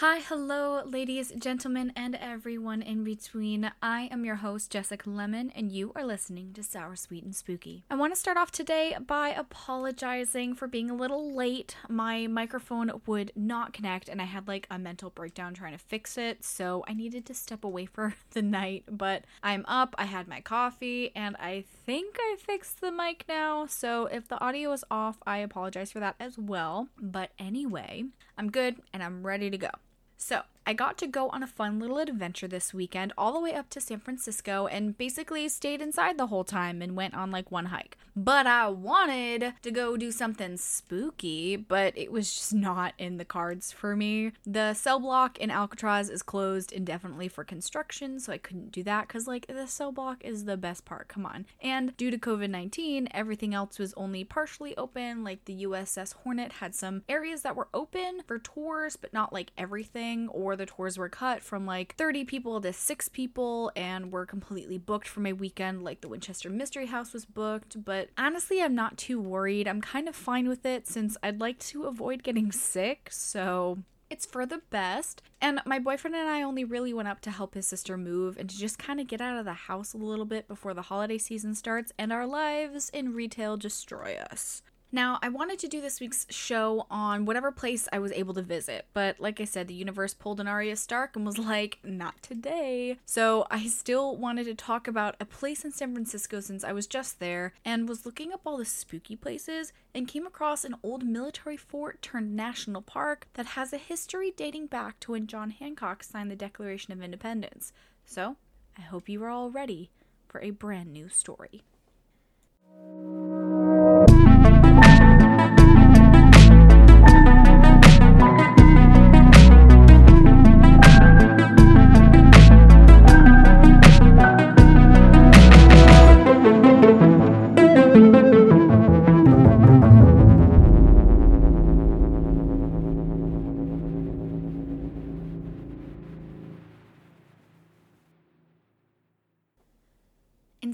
Hi, hello, ladies, gentlemen, and everyone in between. I am your host, Jessica Lemon, and you are listening to Sour, Sweet, and Spooky. I want to start off today by apologizing for being a little late. My microphone would not connect, and I had like a mental breakdown trying to fix it, so I needed to step away for the night. But I'm up, I had my coffee, and I think I fixed the mic now. So if the audio is off, I apologize for that as well. But anyway, I'm good and I'm ready to go. So, I got to go on a fun little adventure this weekend, all the way up to San Francisco, and basically stayed inside the whole time and went on like one hike. But I wanted to go do something spooky, but it was just not in the cards for me. The cell block in Alcatraz is closed indefinitely for construction, so I couldn't do that because, like, the cell block is the best part. Come on. And due to COVID 19, everything else was only partially open. Like, the USS Hornet had some areas that were open for tours, but not like everything, or the tours were cut from like 30 people to 6 people and were completely booked for my weekend like the Winchester Mystery House was booked but honestly I'm not too worried I'm kind of fine with it since I'd like to avoid getting sick so it's for the best. And my boyfriend and I only really went up to help his sister move and to just kind of get out of the house a little bit before the holiday season starts and our lives in retail destroy us. Now, I wanted to do this week's show on whatever place I was able to visit, but like I said, the universe pulled an Arya Stark and was like, not today. So I still wanted to talk about a place in San Francisco since I was just there and was looking up all the spooky places and came across an old military fort turned national park that has a history dating back to when John Hancock signed the Declaration of Independence. So I hope you are all ready for a brand new story.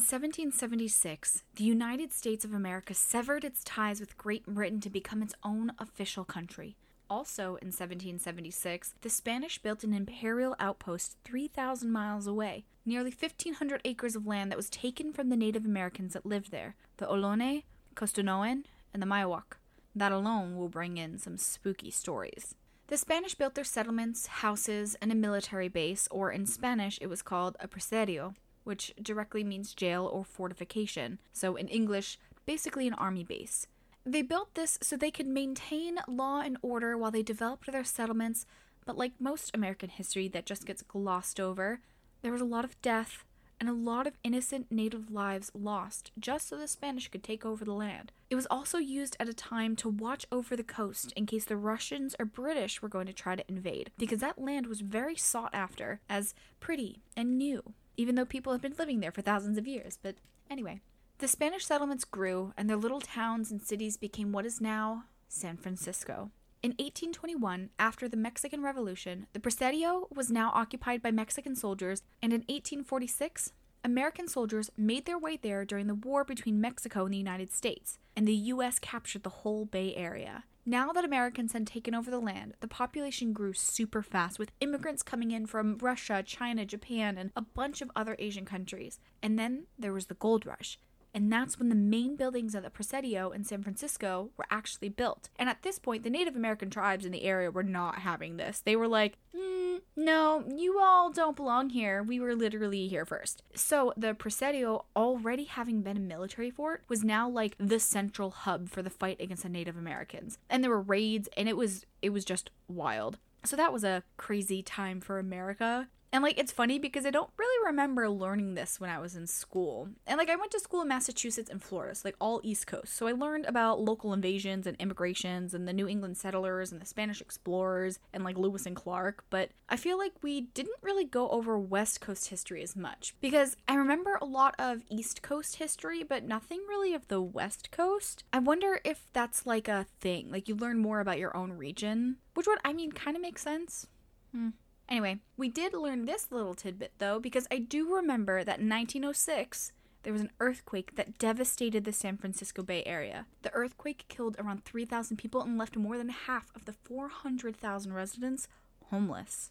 1776, the United States of America severed its ties with Great Britain to become its own official country. Also in 1776, the Spanish built an imperial outpost 3,000 miles away, nearly 1,500 acres of land that was taken from the Native Americans that lived there the Ohlone, Costanoan, and the Miwok. That alone will bring in some spooky stories. The Spanish built their settlements, houses, and a military base, or in Spanish it was called a presidio, which directly means jail or fortification, so in English, basically an army base. They built this so they could maintain law and order while they developed their settlements, but like most American history that just gets glossed over, there was a lot of death and a lot of innocent native lives lost just so the Spanish could take over the land. It was also used at a time to watch over the coast in case the Russians or British were going to try to invade, because that land was very sought after as pretty and new even though people have been living there for thousands of years. But anyway, the Spanish settlements grew, and their little towns and cities became what is now San Francisco. In 1821, after the Mexican Revolution, the Presidio was now occupied by Mexican soldiers, and in 1846, American soldiers made their way there during the war between Mexico and the United States, and the U.S. captured the whole Bay Area. Now that Americans had taken over the land, the population grew super fast, with immigrants coming in from Russia, China, Japan, and a bunch of other Asian countries. And then there was the gold rush. And that's when the main buildings of the Presidio in San Francisco were actually built. And at this point, the Native American tribes in the area were not having this. They were like, mm, no, you all don't belong here. We were literally here first. So the Presidio, already having been a military fort, was now like the central hub for the fight against the Native Americans. And there were raids, and it was it was just wild. So that was a crazy time for America. And like it's funny because I don't really remember learning this when I was in school. And like I went to school in Massachusetts and Florida, so like all East Coast. So I learned about local invasions and immigrations and the New England settlers and the Spanish explorers and like Lewis and Clark, but I feel like we didn't really go over West Coast history as much because I remember a lot of East Coast history, but nothing really of the West Coast. I wonder if that's like a thing. Like you learn more about your own region, which would I mean kind of makes sense. Hmm. Anyway, we did learn this little tidbit though, because I do remember that in 1906, there was an earthquake that devastated the San Francisco Bay Area. The earthquake killed around 3,000 people and left more than half of the 400,000 residents homeless.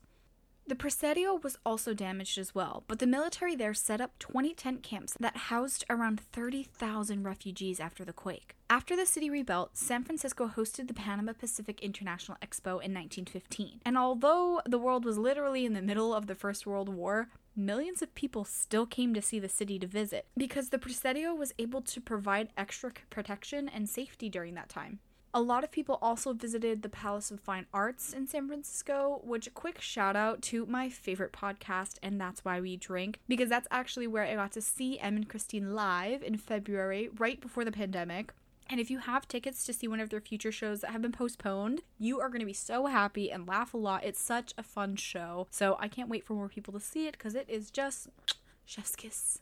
The Presidio was also damaged as well, but the military there set up 20 tent camps that housed around 30,000 refugees after the quake. After the city rebuilt, San Francisco hosted the Panama Pacific International Expo in 1915. And although the world was literally in the middle of the First World War, millions of people still came to see the city to visit because the Presidio was able to provide extra protection and safety during that time. A lot of people also visited the Palace of Fine Arts in San Francisco, which a quick shout out to my favorite podcast, and that's why we drink, because that's actually where I got to see Em and Christine live in February, right before the pandemic. And if you have tickets to see one of their future shows that have been postponed, you are going to be so happy and laugh a lot. It's such a fun show. So I can't wait for more people to see it because it is just chef's kiss.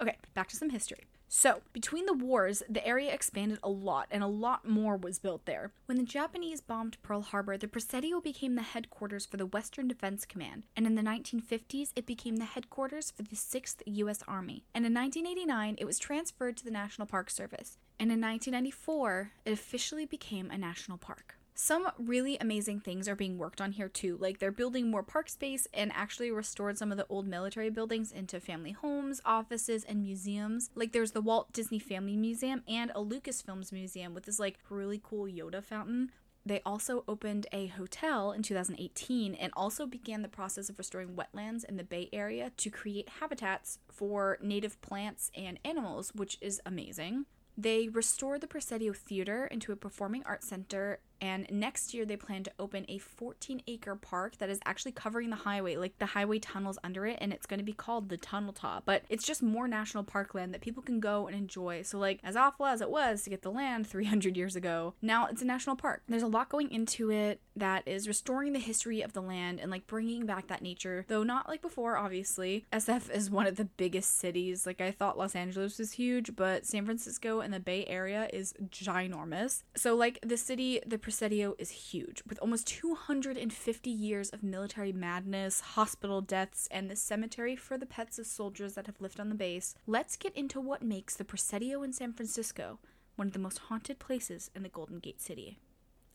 Okay, back to some history. So, between the wars, the area expanded a lot and a lot more was built there. When the Japanese bombed Pearl Harbor, the Presidio became the headquarters for the Western Defense Command, and in the 1950s, it became the headquarters for the 6th U.S. Army. And in 1989, it was transferred to the National Park Service. And in 1994, it officially became a national park. Some really amazing things are being worked on here too. Like they're building more park space and actually restored some of the old military buildings into family homes, offices, and museums. Like there's the Walt Disney Family Museum and a Lucasfilms museum with this like really cool Yoda fountain. They also opened a hotel in 2018 and also began the process of restoring wetlands in the Bay Area to create habitats for native plants and animals, which is amazing. They restored the Presidio Theater into a performing arts center and next year they plan to open a 14 acre park that is actually covering the highway like the highway tunnels under it and it's going to be called the tunnel top but it's just more national parkland that people can go and enjoy. So like as awful as it was to get the land 300 years ago now it's a national park. There's a lot going into it that is restoring the history of the land and like bringing back that nature though not like before obviously. Sf is one of the biggest cities. Like i thought los angeles was huge but san francisco and the bay area is ginormous. So like the city the Presidio is huge, with almost 250 years of military madness, hospital deaths, and the cemetery for the pets of soldiers that have lived on the base. Let's get into what makes the Presidio in San Francisco one of the most haunted places in the Golden Gate City.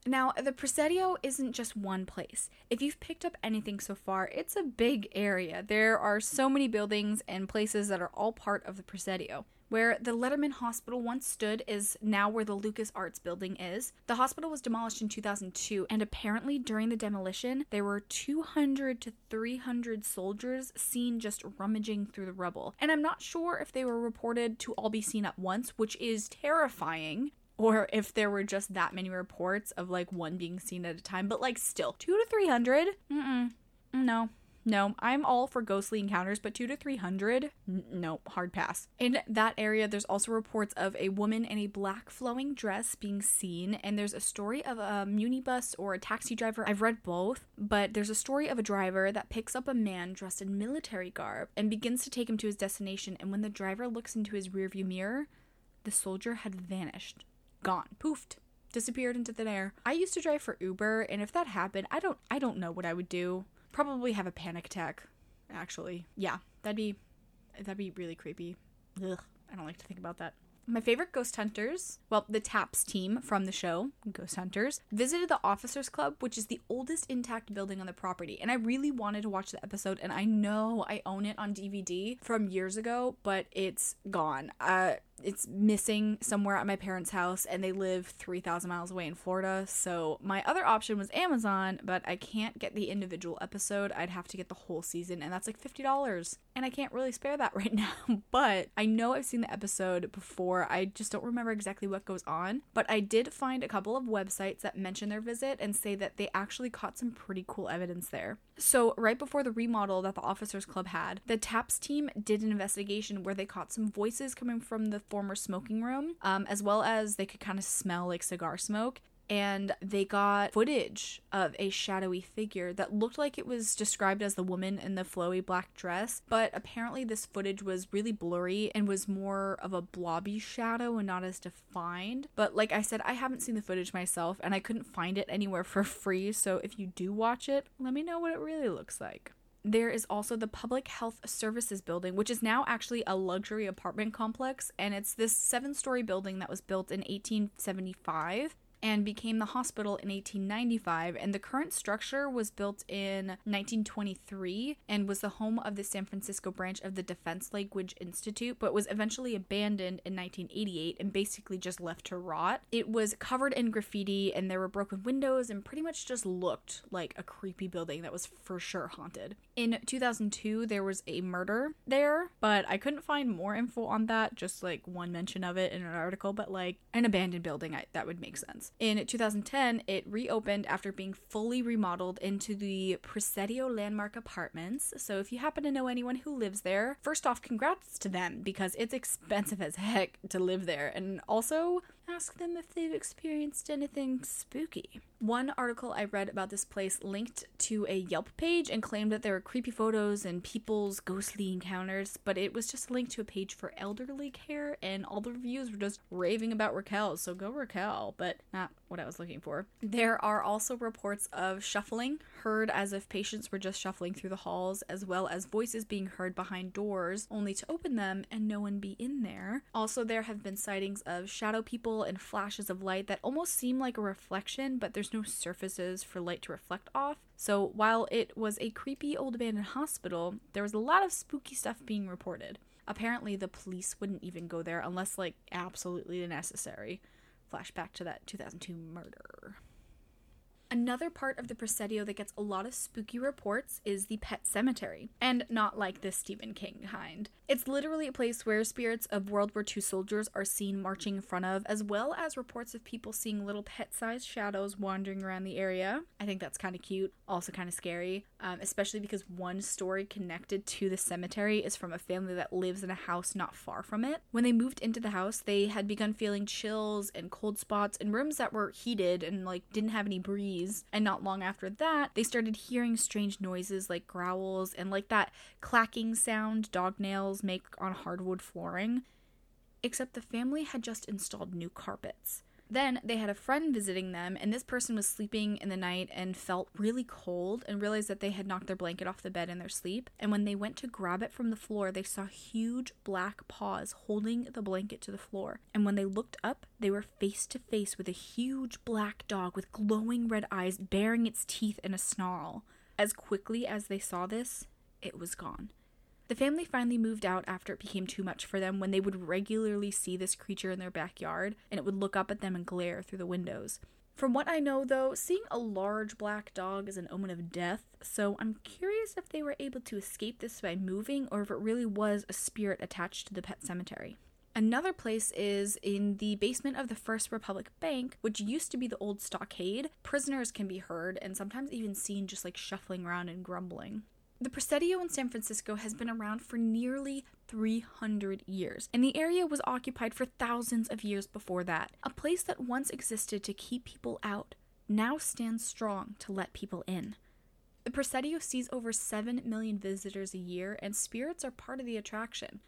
Now, the Presidio isn't just one place. If you've picked up anything so far, it's a big area. There are so many buildings and places that are all part of the Presidio. Where the Letterman Hospital once stood is now where the Lucas Arts building is. The hospital was demolished in 2002, and apparently during the demolition, there were 200 to 300 soldiers seen just rummaging through the rubble. And I'm not sure if they were reported to all be seen at once, which is terrifying or if there were just that many reports of like one being seen at a time, but like still, two to 300? Mm-mm. No, no, I'm all for ghostly encounters, but two to 300? N- no, hard pass. In that area, there's also reports of a woman in a black flowing dress being seen, and there's a story of a minibus or a taxi driver. I've read both, but there's a story of a driver that picks up a man dressed in military garb and begins to take him to his destination. And when the driver looks into his rearview mirror, the soldier had vanished, gone, poofed disappeared into thin air. I used to drive for Uber and if that happened, I don't I don't know what I would do probably have a panic attack. Actually, yeah, that'd be that'd be really creepy. Ugh, I don't like to think about that. My favorite ghost hunters, well, the TAPS team from the show, Ghost Hunters, visited the Officers Club, which is the oldest intact building on the property. And I really wanted to watch the episode, and I know I own it on DVD from years ago, but it's gone. Uh, it's missing somewhere at my parents' house and they live 3000 miles away in Florida. So my other option was Amazon, but I can't get the individual episode. I'd have to get the whole season and that's like $50. And I can't really spare that right now. But I know I've seen the episode before. I just don't remember exactly what goes on, but I did find a couple of websites that mention their visit and say that they actually caught some pretty cool evidence there. So, right before the remodel that the Officers Club had, the TAPS team did an investigation where they caught some voices coming from the former smoking room, um, as well as they could kind of smell like cigar smoke and they got footage of a shadowy figure that looked like it was described as the woman in the flowy black dress, but apparently this footage was really blurry and was more of a blobby shadow and not as defined. But like I said, I haven't seen the footage myself and I couldn't find it anywhere for free, so if you do watch it, let me know what it really looks like. There is also the Public Health Services Building, which is now actually a luxury apartment complex, and it's this seven story building that was built in 1875 and became the hospital in 1895. And the current structure was built in 1923 and was the home of the San Francisco branch of the Defense Language Institute, but was eventually abandoned in 1988 and basically just left to rot. It was covered in graffiti and there were broken windows and pretty much just looked like a creepy building that was for sure haunted. In 2002, there was a murder there, but I couldn't find more info on that, just like one mention of it in an article, but like an abandoned building, I, that would make sense. In 2010, it reopened after being fully remodeled into the Presidio Landmark Apartments. So if you happen to know anyone who lives there, first off, congrats to them because it's expensive as heck to live there. And also, ask them if they've experienced anything spooky. One article I read about this place linked to a Yelp page and claimed that there were creepy photos and people's ghostly encounters, but it was just linked to a page for elderly care, and all the reviews were just raving about Raquel, so go Raquel, but not what I was looking for. There are also reports of shuffling heard as if patients were just shuffling through the halls, as well as voices being heard behind doors, only to open them and no one be in there. Also, there have been sightings of shadow people and flashes of light that almost seem like a reflection, but there's no surfaces for light to reflect off. So, while it was a creepy old abandoned hospital, there was a lot of spooky stuff being reported. Apparently, the police wouldn't even go there unless, like, absolutely necessary. Flashback to that 2002 murder. Another part of the Presidio that gets a lot of spooky reports is the pet cemetery, and not like the Stephen King kind. It's literally a place where spirits of World War II soldiers are seen marching in front of, as well as reports of people seeing little pet sized shadows wandering around the area. I think that's kind of cute, also kind of scary, um, especially because one story connected to the cemetery is from a family that lives in a house not far from it. When they moved into the house, they had begun feeling chills and cold spots in rooms that were heated and like didn't have any breeze. And not long after that, they started hearing strange noises like growls and like that clacking sound dog nails make on hardwood flooring. Except the family had just installed new carpets. Then they had a friend visiting them, and this person was sleeping in the night and felt really cold and realized that they had knocked their blanket off the bed in their sleep. And when they went to grab it from the floor, they saw huge black paws holding the blanket to the floor. And when they looked up, they were face to face with a huge black dog with glowing red eyes baring its teeth in a snarl. As quickly as they saw this, it was gone. The family finally moved out after it became too much for them when they would regularly see this creature in their backyard and it would look up at them and glare through the windows. From what I know, though, seeing a large black dog is an omen of death, so I'm curious if they were able to escape this by moving or if it really was a spirit attached to the pet cemetery. Another place is in the basement of the First Republic Bank, which used to be the old stockade. Prisoners can be heard and sometimes even seen just like shuffling around and grumbling. The Presidio in San Francisco has been around for nearly 300 years, and the area was occupied for thousands of years before that. A place that once existed to keep people out now stands strong to let people in. The Presidio sees over 7 million visitors a year, and spirits are part of the attraction.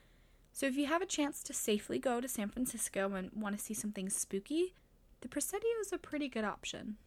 So if you have a chance to safely go to San Francisco and want to see something spooky, the Presidio is a pretty good option.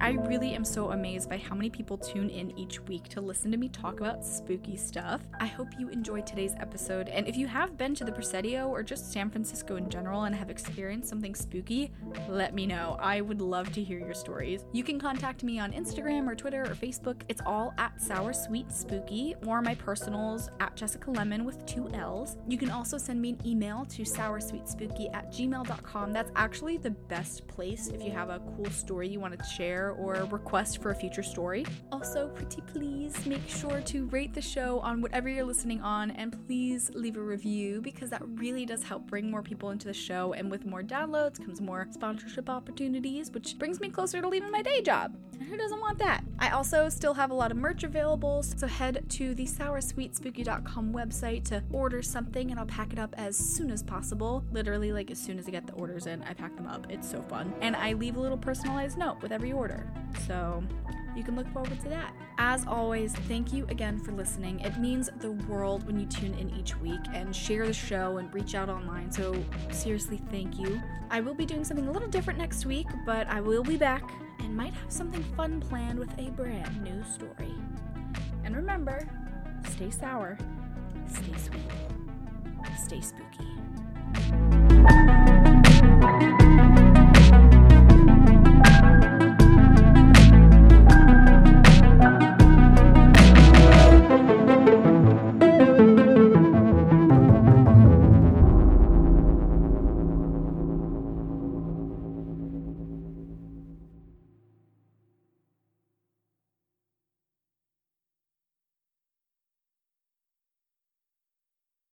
I really am so amazed by how many people tune in each week to listen to me talk about spooky stuff. I hope you enjoyed today's episode, and if you have been to the Presidio or just San Francisco in general and have experienced something spooky, let me know. I would love to hear your stories. You can contact me on Instagram or Twitter or Facebook. It's all at Sour Sweet Spooky, or my personals at Jessica Lemon with two L's. You can also send me an email to soursweetspooky at gmail.com. That's actually the best place if you have a cool story you want to share or request for a future story. Also, pretty please make sure to rate the show on whatever you're listening on and please leave a review because that really does help bring more people into the show. And with more downloads comes more sponsorship opportunities, which brings me closer to leaving my day job. And who doesn't want that? I also still have a lot of merch available, so head to the soursweetspooky.com website to order something and I'll pack it up as soon as possible. Literally, like as soon as I get the orders in, I pack them up. It's so fun. And I leave a little personalized note with every order. So you can look forward to that. As always, thank you again for listening. It means the world when you tune in each week and share the show and reach out online. So, seriously, thank you. I will be doing something a little different next week, but I will be back and might have something fun planned with a brand new story. And remember, stay sour, stay sweet, stay spooky.